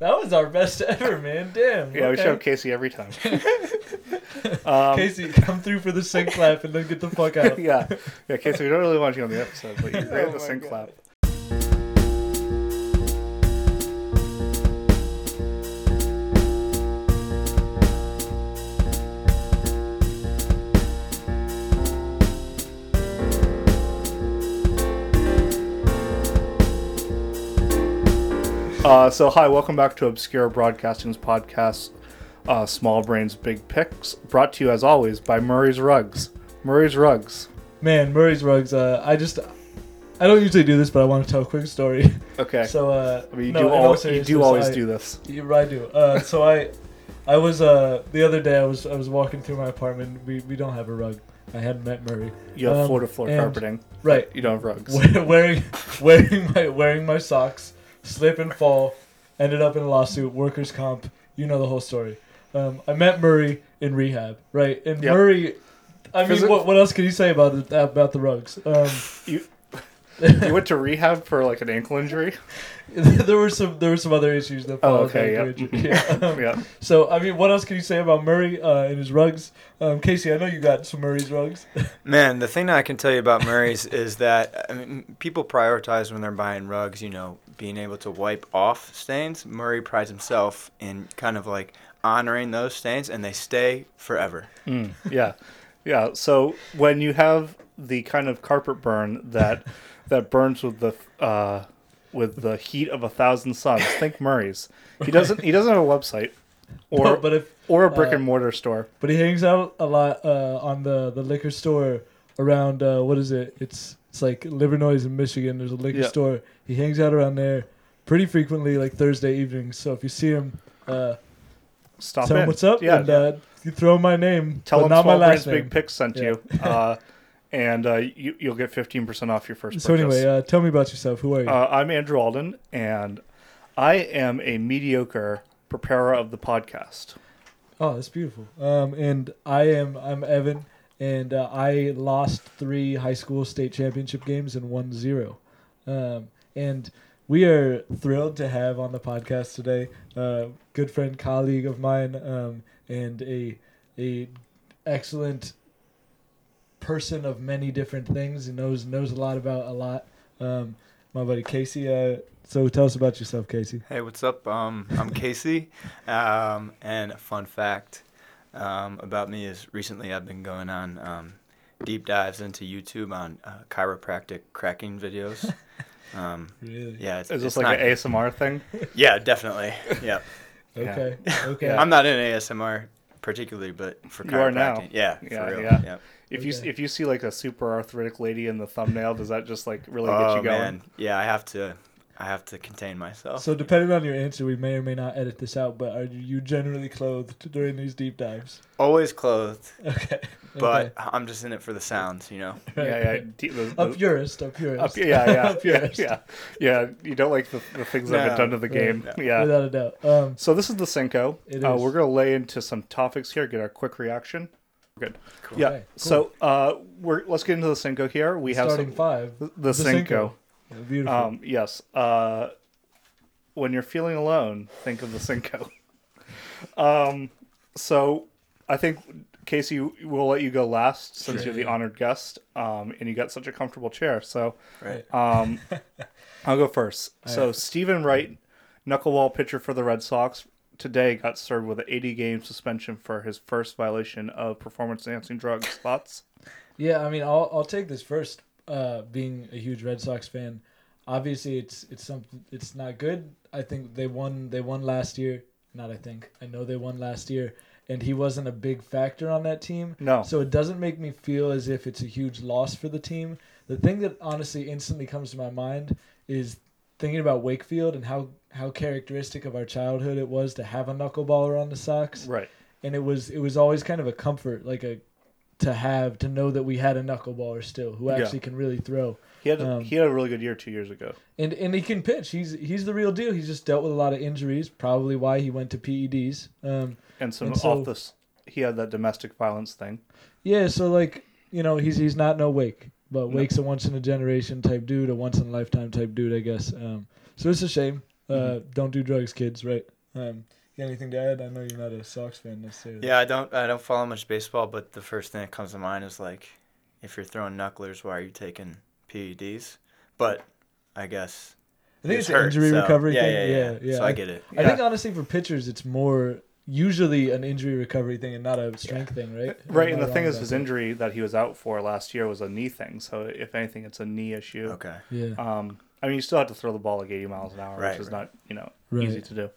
That was our best ever, man. Damn. Yeah, we should okay. have Casey every time. um, Casey, come through for the sync clap and then get the fuck out. yeah, yeah, Casey. We don't really want you on the episode, but you're great Oh at the sync God. clap. Uh, so hi, welcome back to Obscure Broadcasting's podcast, uh, Small Brains Big Picks, brought to you as always by Murray's Rugs. Murray's Rugs. Man, Murray's rugs. Uh, I just, I don't usually do this, but I want to tell a quick story. Okay. So, uh, I mean, you no, do all you do always I- do this. Yeah, I do. Uh, so I, I was uh the other day I was I was walking through my apartment. We we don't have a rug. I hadn't met Murray. You have Um, floor to floor carpeting. Right. You don't have rugs. We- wearing wearing my wearing my socks, slip and fall, ended up in a lawsuit, workers comp. You know the whole story. Um, I met Murray in rehab, right? And Yep. Murray, I mean, what what else can you say about it, about the rugs? Um, You you went to rehab for like an ankle injury. there were some there were some other issues that followed. Oh, followed okay, that yeah. Yeah. Yeah. So I mean, what else can you say about Murray uh, and his rugs? Um, Casey, I know you got some Murray's rugs. Man, the thing that I can tell you about Murray's is that I mean, people prioritize when they're buying rugs, you know, being able to wipe off stains. Murray prides himself in kind of like honoring those stains, and they stay forever. Mm, yeah. Yeah. So when you have the kind of carpet burn that that burns with the uh, with the heat of a thousand suns, think Murray's. He doesn't he doesn't have a website or No, but if or a brick uh, and mortar store. but he hangs out a lot uh, on the the liquor store around uh, what is it? It's it's like Livernois in Michigan. There's a liquor Yeah. store. He hangs out around there pretty frequently, like Thursday evenings. So if you see him, uh, Stop tell in. him what's up, Yeah. and uh, you throw my name, Tell but him not my Small Brains last name. Big Pick sent Yeah. you. And uh, you, you'll get 15% off your first So purchase. anyway, uh, tell me about yourself. Who are you? Uh, I'm Andrew Alden, and I am a mediocre preparer of the podcast. Oh, that's beautiful. Um, and I am I'm Evan, and uh, I lost three high school state championship games and won zero. Um, and we are thrilled to have on the podcast today uh, good friend, colleague of mine, um, and a a excellent person of many different things and knows knows a lot about a lot. Um, my buddy Casey. Uh, so tell us about yourself, Casey. Hey, what's up? Um, I'm Casey, um, and a fun fact um, about me is recently I've been going on um, deep dives into YouTube on uh, chiropractic cracking videos. Um, Really? yeah, it's, Is this it's like not- an ASMR thing? Yeah, definitely. Yeah. Okay. Okay. I'm not in ASMR particularly, but for You are now. Yeah, Yeah, for real. yeah. Yeah. If you if you see like a super arthritic lady in the thumbnail, does that just like really get oh you going? man, yeah. I have to, I have to contain myself. So depending on your answer, we may or may not edit this out. But are you generally clothed during these deep dives? Always clothed, Okay. but I'm just in it for the sounds, you know. Okay. Yeah, yeah. d- the- A purist, a purist. up- yeah, yeah, a yeah, purist. yeah, yeah. You don't like the, the things that have been done to the Yeah. game. No. Yeah. Without a doubt. Um, So this is the Cinco. It Uh, is. we're gonna lay into some topics here. Get our quick reaction. Good. Cool. Yeah. Okay, cool. So uh, we're let's get into the Cinco here. We have starting some, five. the, the Cinco. Yeah, beautiful. Um, yes. Uh, when you're feeling alone, think of the Cinco. um, so I think Casey, we'll let you go last since Sure. you're the honored guest, um, and you got such a comfortable chair. So Right. um, I'll go first. So Alright. Steven Wright, knuckleball pitcher for the Red Sox, today got served with an 80 game suspension for his first violation of performance enhancing drugs. Thoughts? Yeah, I mean, I'll I'll take this first. Uh, being a huge Red Sox fan, obviously it's it's something it's not good. I think they won they won last year. Not I think I know they won last year, and he wasn't a big factor on that team. No. So it doesn't make me feel as if it's a huge loss for the team. The thing that honestly instantly comes to my mind is thinking about Wakefield and how how characteristic of our childhood it was to have a knuckleballer on the Sox Right. and it was it was always kind of a comfort like a to have to know that we had a knuckleballer still who Yeah. actually can really throw He had a, Um, he had a really good year two years ago. and and he can pitch he's he's the real deal he's just dealt with a lot of injuries probably why he went to PEDs um And some And so- off this, he had that domestic violence thing. yeah so like you know he's he's not no Wake but No. Wake's a once in a generation type dude a once in a lifetime type dude I guess um so it's a shame Uh, Mm-hmm. Don't do drugs, kids. Right? Um, you got anything to add? I know you're not a Sox fan necessarily. Yeah, I don't I don't follow much baseball, but the first thing that comes to mind is like, if you're throwing knucklers, why are you taking PEDs? But I guess I think he it's an hurt, injury so- recovery yeah, thing. Yeah, yeah, yeah. So I get it. I Yeah. think honestly for pitchers, it's more usually an injury recovery thing and not a strength thing, right? Right, and the thing is, his that? injury that he was out for last year was a knee thing. So if anything, it's a knee issue. Okay. Yeah. Um, I mean, you still have to throw the ball like 80 miles an hour, Right, which is right. not you know Right. easy to do.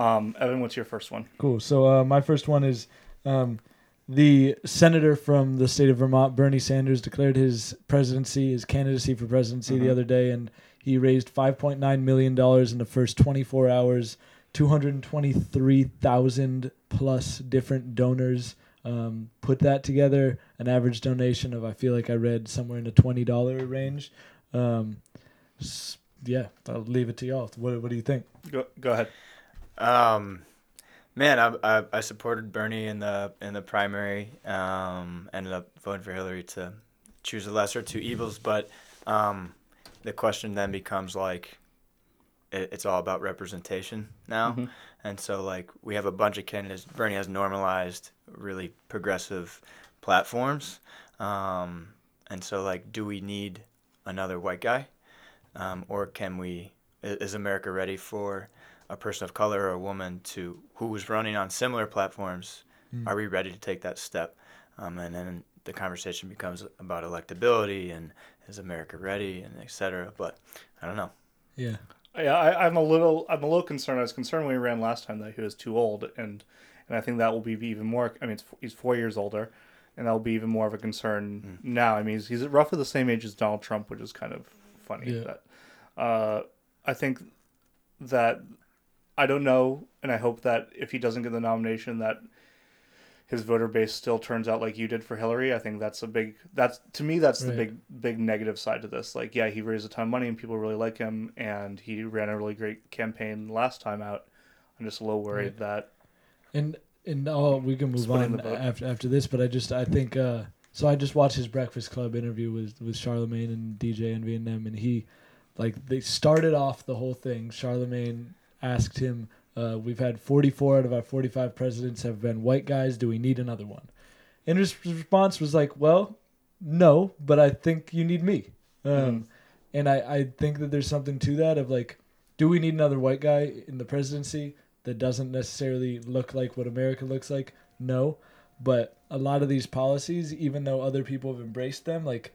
Um, Evan, what's your first one? Cool. So uh, my first one is um, the senator from the state of Vermont, Bernie Sanders, declared his presidency, his candidacy for presidency Mhm. the other day, and he raised 5.9 million dollars in the first 24 hours. 223,000 plus different donors um, put that together. An average donation of I feel like I read somewhere in the twenty dollar range. Um, yeah, I'll leave it to y'all. What, what do you think? Go, go ahead. Um, man, I, I I supported Bernie in the in the primary. Um, ended up voting for Hillary to choose the lesser two evils. But um, the question then becomes like, it, it's all about representation now. Mhm. And so, like, we have a bunch of candidates. Bernie has normalized really progressive platforms. Um, and so, like, do we need another white guy? Um, or can we, is America ready for a person of color or a woman to, who is running on similar platforms? Mm. Are we ready to take that step? Um, and then the conversation becomes about electability and is America ready and et cetera. But I don't know. Yeah. Yeah, I, I'm a little I'm a little concerned. I was concerned when he ran last time that he was too old, and and I think that will be even more. I mean, it's, he's four years older, and that will be even more of a concern now. I mean, he's, he's roughly the same age as Donald Trump, which is kind of funny. Yeah. That uh, I think that I don't know, and I hope that if he doesn't get the nomination, that his voter base still turns out like you did for Hillary. I think that's a big that's to me that's the Right. big big negative side to this. Like yeah, he raised a ton of money and people really like him and he ran a really great campaign last time out. I'm just a little worried that And and oh, we can move on after after this, but I just I think uh, so. I just watched his Breakfast Club interview with with Charlemagne and DJ and them, and he like they started off the whole thing. Charlemagne asked him, uh, "We've had 44 out of our 45 presidents have been white guys. Do we need another one?" And his response was like, "Well, no, but I think you need me." Um, Mhm. And I I think that there's something to that of like, do we need another white guy in the presidency? that doesn't necessarily look like what America looks like. No, but a lot of these policies, even though other people have embraced them, like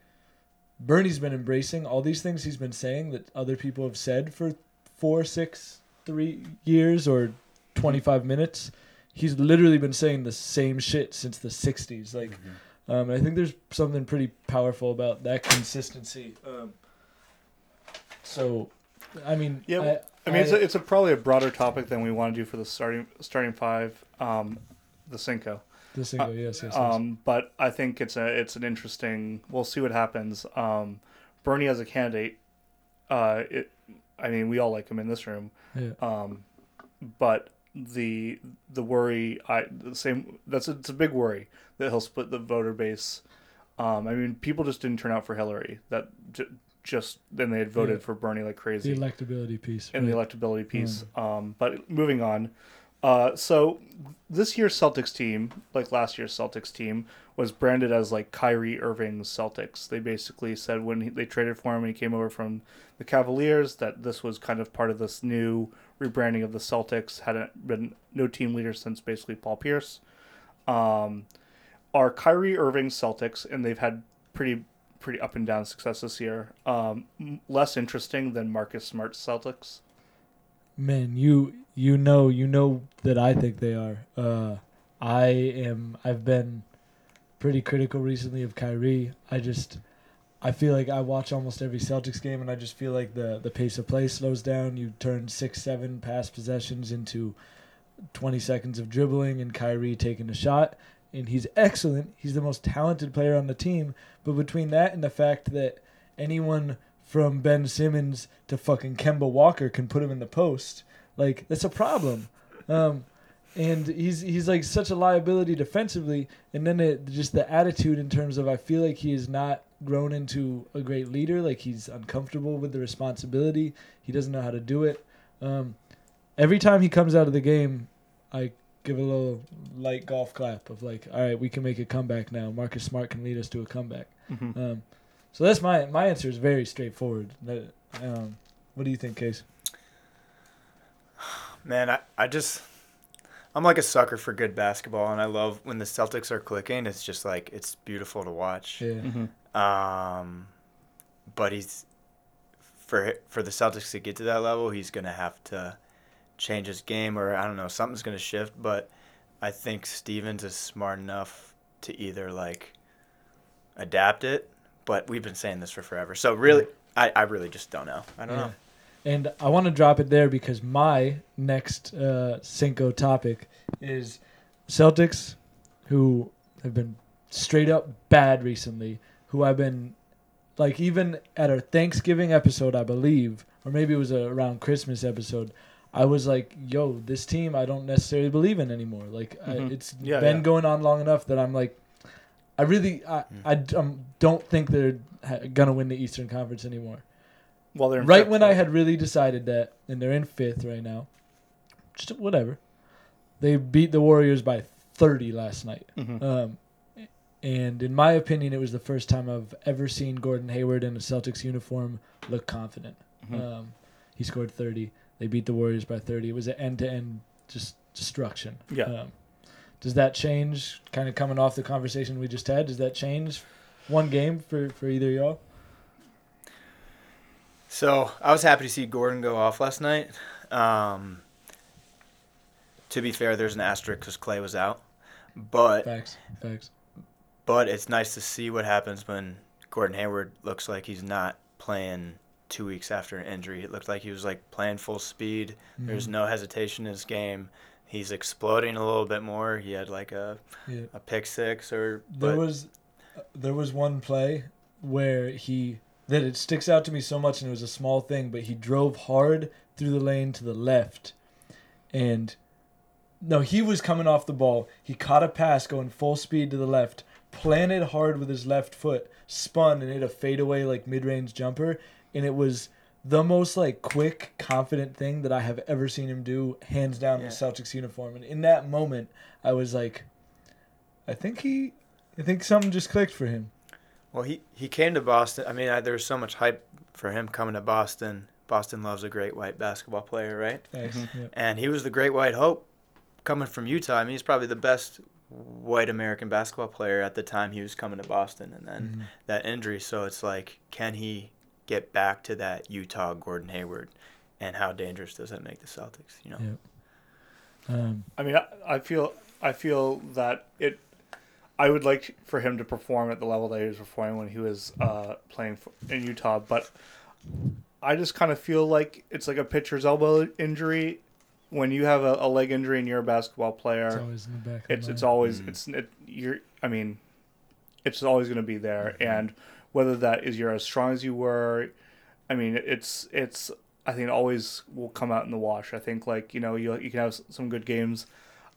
Bernie's been embracing all these things he's been saying that other people have said for four, six, three years or 25 minutes. He's literally been saying the same shit since the 60s. Like, um, I think there's something pretty powerful about that consistency. Um, so, I mean, Yeah, I, I mean it's a, it's a probably a broader topic than we want to do for the starting starting five, um, the Cinco. the single, yes, yes, yes. Um, but I think it's a it's an interesting. We'll see what happens. Um, Bernie as a candidate, uh, it, I mean, we all like him in this room. yeah. Um, but the the worry, I the same. That's a, it's a big worry that he'll split the voter base. Um, I mean, people just didn't turn out for Hillary. That j- just then they had voted Yeah. for Bernie like crazy the electability piece. in the electability piece. Um, but moving on. Uh, so this year's Celtics team, like last year's Celtics team, was branded as like Kyrie Irving's Celtics. They basically said when he, they traded for him when he came over from the Cavaliers that this was kind of part of this new rebranding of the Celtics. Hadn't been no team leader since basically Paul Pierce. Um, are Kyrie Irving Celtics, and they've had pretty pretty up and down success this year. Um, less interesting than Marcus Smart's Celtics. Man, you you know you know that I think they are. Uh, I am. I've been pretty critical recently of Kyrie. I just I feel like I watch almost every Celtics game, and I just feel like the the pace of play slows down. You turn six seven pass possessions into twenty seconds of dribbling, and Kyrie taking a shot. And he's excellent. He's the most talented player on the team. But between that and the fact that anyone from Ben Simmons to fucking Kemba Walker can put him in the post. Like that's a problem. Um, and he's he's like such a liability defensively, and then it, just the attitude in terms of I feel like he is not grown into a great leader. Like he's uncomfortable with the responsibility. He doesn't know how to do it. Um, every time he comes out of the game, I give a little light golf clap of like, all right, we can make a comeback now. Marcus Smart can lead us to a comeback. Mhm. Um, so that's my my answer is very straightforward. That- Um, what do you think, Case? Man, I, I just I'm like a sucker for good basketball, and I love when the Celtics are clicking. It's just like it's beautiful to watch. Yeah. Mhm. Um, but he's for for the Celtics to get to that level, he's gonna have to change his game, or I don't know, something's gonna shift. But I think Stevens is smart enough to either like adapt it. But we've been saying this for forever, so really, I, I really just don't know. I don't Yeah. know. And I want to drop it there because my next uh, Cinco topic is Celtics, who have been straight up bad recently. Who I've been like even at our Thanksgiving episode, I believe, or maybe it was a around Christmas episode. I was like, "Yo, this team, I don't necessarily believe in anymore." Like, I, Mhm. it's Yeah, been yeah. going on long enough that I'm like, I really, I, I um, don't think they're ha- gonna win the Eastern Conference anymore Well, they're in right fifth, when I had really decided that, and they're in fifth right now. Just whatever. They beat the Warriors by 30 last night. Mhm. Um, and in my opinion, it was the first time I've ever seen Gordon Hayward in a Celtics uniform look confident. Mhm. Um, he scored 30. They beat the Warriors by 30. It was an end-to-end just destruction. Yeah. Um, does that change? Kind of coming off the conversation we just had. Does that change one game for for either of y'all? So I was happy to see Gordon go off last night. Um, to be fair, there's an asterisk because Clay was out, but Facts. Facts. but it's nice to see what happens when Gordon Hayward looks like he's not playing two weeks after an injury. It looked like he was like playing full speed. There's Mhm. no hesitation in his game. He's exploding a little bit more. He had like a, Yeah. a pick six or There but was there was one play where he that it sticks out to me so much and it was a small thing, but he drove hard through the lane to the left and no, he was coming off the ball. He caught a pass going full speed to the left, planted hard with his left foot, spun and hit a fadeaway like mid-range jumper, and it was the most like quick, confident thing that I have ever seen him do, hands down in Yeah. the Celtics uniform. And in that moment, I was like, I think he, I think something just clicked for him. Well, he, he came to Boston. I mean, I, there was so much hype for him coming to Boston. Boston loves a great white basketball player, right? Thanks. Mhm. Yeah. And he was the great white hope coming from Utah. I mean, he's probably the best white American basketball player at the time he was coming to Boston. And then Mhm. that injury. So it's like, can he get back to that Utah Gordon Hayward? And how dangerous does that make the Celtics? You know, Yeah. Um, I mean, I, I feel I feel that it. I would like for him to perform at the level that he was performing when he was uh, playing for, in Utah, but I just kind of feel like it's like a pitcher's elbow injury. When you have a, a leg injury and you're a basketball player, it's always in the back. Of it's the it's always Mm. it's it, you're I mean, it's always going to be there, and whether that is you're as strong as you were, I mean, it's it's I think it always will come out in the wash. I think like you know you you can have some good games.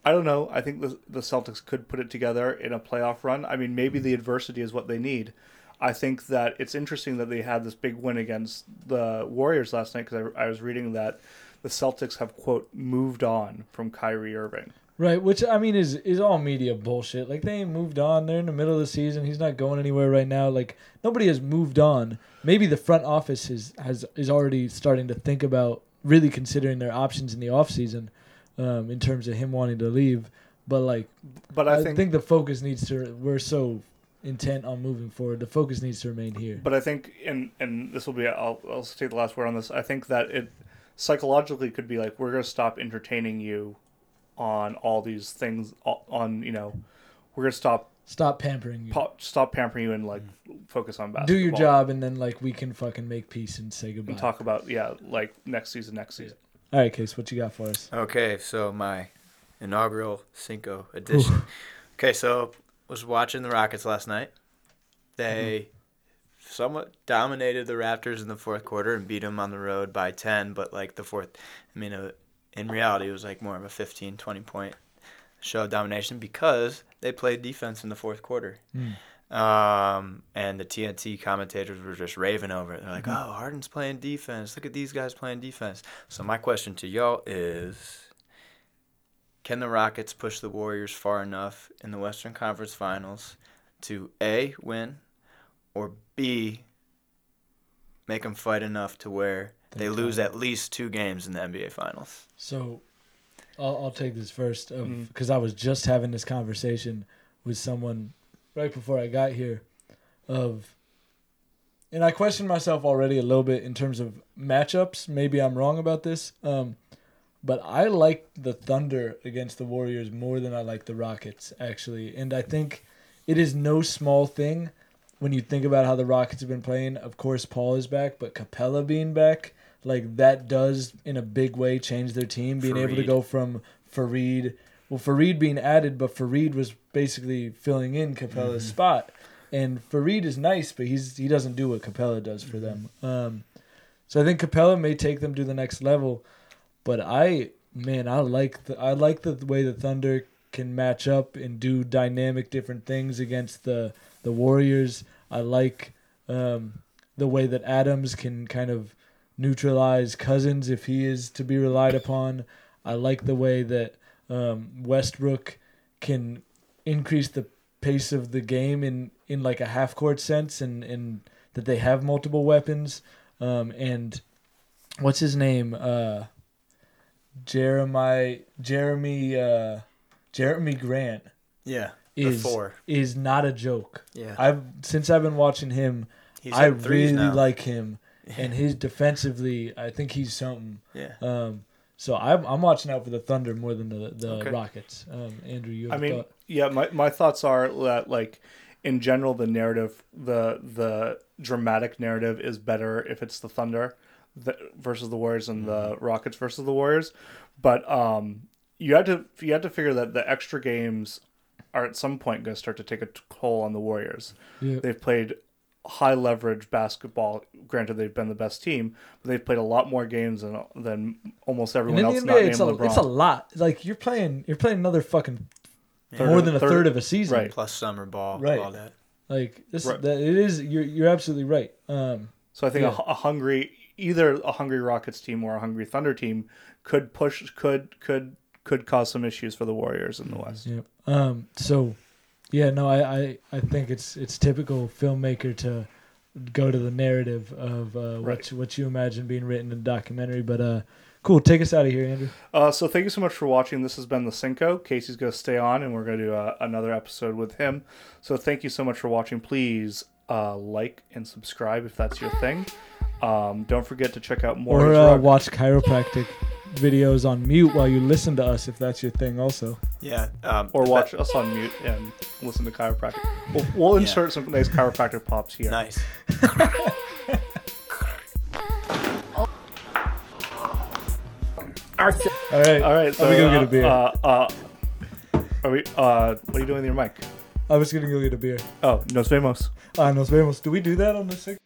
I don't know. I think the the Celtics could put it together in a playoff run. I mean, maybe the adversity is what they need. I think that it's interesting that they had this big win against the Warriors last night because I, I was reading that the Celtics have quote moved on from Kyrie Irving. Right, which I mean is is all media bullshit. Like they ain't moved on. They're in the middle of the season. He's not going anywhere right now. Like nobody has moved on. Maybe the front office is has is already starting to think about really considering their options in the offseason um, in terms of him wanting to leave. But like But I, I, think, think the focus needs to we're so intent on moving forward. The focus needs to remain here. But I think, and and this will be, I'll, I'll take the last word on this. I think that it psychologically could be like we're gonna stop entertaining you on all these things. On you know, we're gonna stop Stop pampering you. po- stop pampering you and like focus on basketball. Do your job and then like we can fucking make peace and say goodbye. and talk about yeah, like next season, next season. All right, Case, what you got for us? Okay, so my inaugural Cinco edition. okay, so was watching the Rockets last night. They somewhat dominated the Raptors in the fourth quarter and beat them on the road by 10, but like the fourth, I mean, uh, in reality, it was like more of a 15, 20 point show of domination because they played defense in the fourth quarter. Mm. Um, and the TNT commentators were just raving over it. They're like, Mm-hmm. "Oh, Harden's playing defense. Look at these guys playing defense." So my question to y'all is, can the Rockets push the Warriors far enough in the Western Conference Finals to a win, or b make them fight enough to where they They lose at least two games in the NBA Finals? So, I'll, I'll take this first because I was just having this conversation with someone right before I got here, of, and I questioned myself already a little bit in terms of matchups. Maybe I'm wrong about this, um, but I like the Thunder against the Warriors more than I like the Rockets actually, and I think it is no small thing when you think about how the Rockets have been playing. Of course, Paul is back, but Capela being back like that does in a big way change their team being able to go from Faried, well Faried being added but Faried was basically filling in Capela's Mm-hmm. spot and Faried is nice but he's he doesn't do what Capela does for them um so I think Capela may take them to the next level but I man I like the I like the way the Thunder can match up and do dynamic different things against the the Warriors I like um the way that Adams can kind of neutralize Cousins if he is to be relied upon. I like the way that um, Westbrook can increase the pace of the game in, in like a half court sense and, and that they have multiple weapons. Um, and what's his name? Uh, Jeremiah Jeremy uh, Jerami Grant Yeah, is four. is not a joke. Yeah, I've since I've been watching him He's I hitting threes really now. like him, and his defensively, I think he's something. yeah. Um, so I'm I'm watching out for the Thunder more than the the Okay. Rockets. Um, Andrew, you I have a mean, thought? yeah, my, my thoughts are that like in general the narrative the the dramatic narrative is better if it's the Thunder th- versus the Warriors and the Rockets versus the Warriors, but um you had to you had to figure that the extra games are at some point going to start to take a toll on the Warriors. Yeah. They've played high leverage basketball. Granted, they've been the best team, but they've played a lot more games than than almost everyone else. the not NBA, named it's a, LeBron. it's a lot. Like you're playing, you're playing another fucking Third more than a third- third of a season. right. Plus summer ball, Right. all that. Like this, Right. that it is. You're you're absolutely right. Um, So I think Yeah. a, a hungry, either a hungry Rockets team or a hungry Thunder team could push, could could could cause some issues for the Warriors in the West. yeah. Um. So, yeah. No, I, I I think it's it's typical filmmaker to go to the narrative of uh, what Right. you, what you imagine being written in a documentary. But uh, cool. Take us out of here, Andrew. Uh, so thank you so much for watching. This has been the Cinco. Casey's going to stay on, and we're going to do uh, another episode with him. So thank you so much for watching. Please uh, like and subscribe if that's your thing. Um, don't forget to check out more. or uh, watch chiropractic videos on mute while you listen to us if that's your thing also Yeah. Um, or watch be- us on mute and listen to chiropractic. We'll, we'll insert some nice chiropractic pops here. Nice. all right All right, so Let me go get uh, a beer. Uh, uh, are we? Uh, what are you doing with your mic? i was gonna go get a beer Oh, nos vemos. ah nos vemos do we do that on the sixth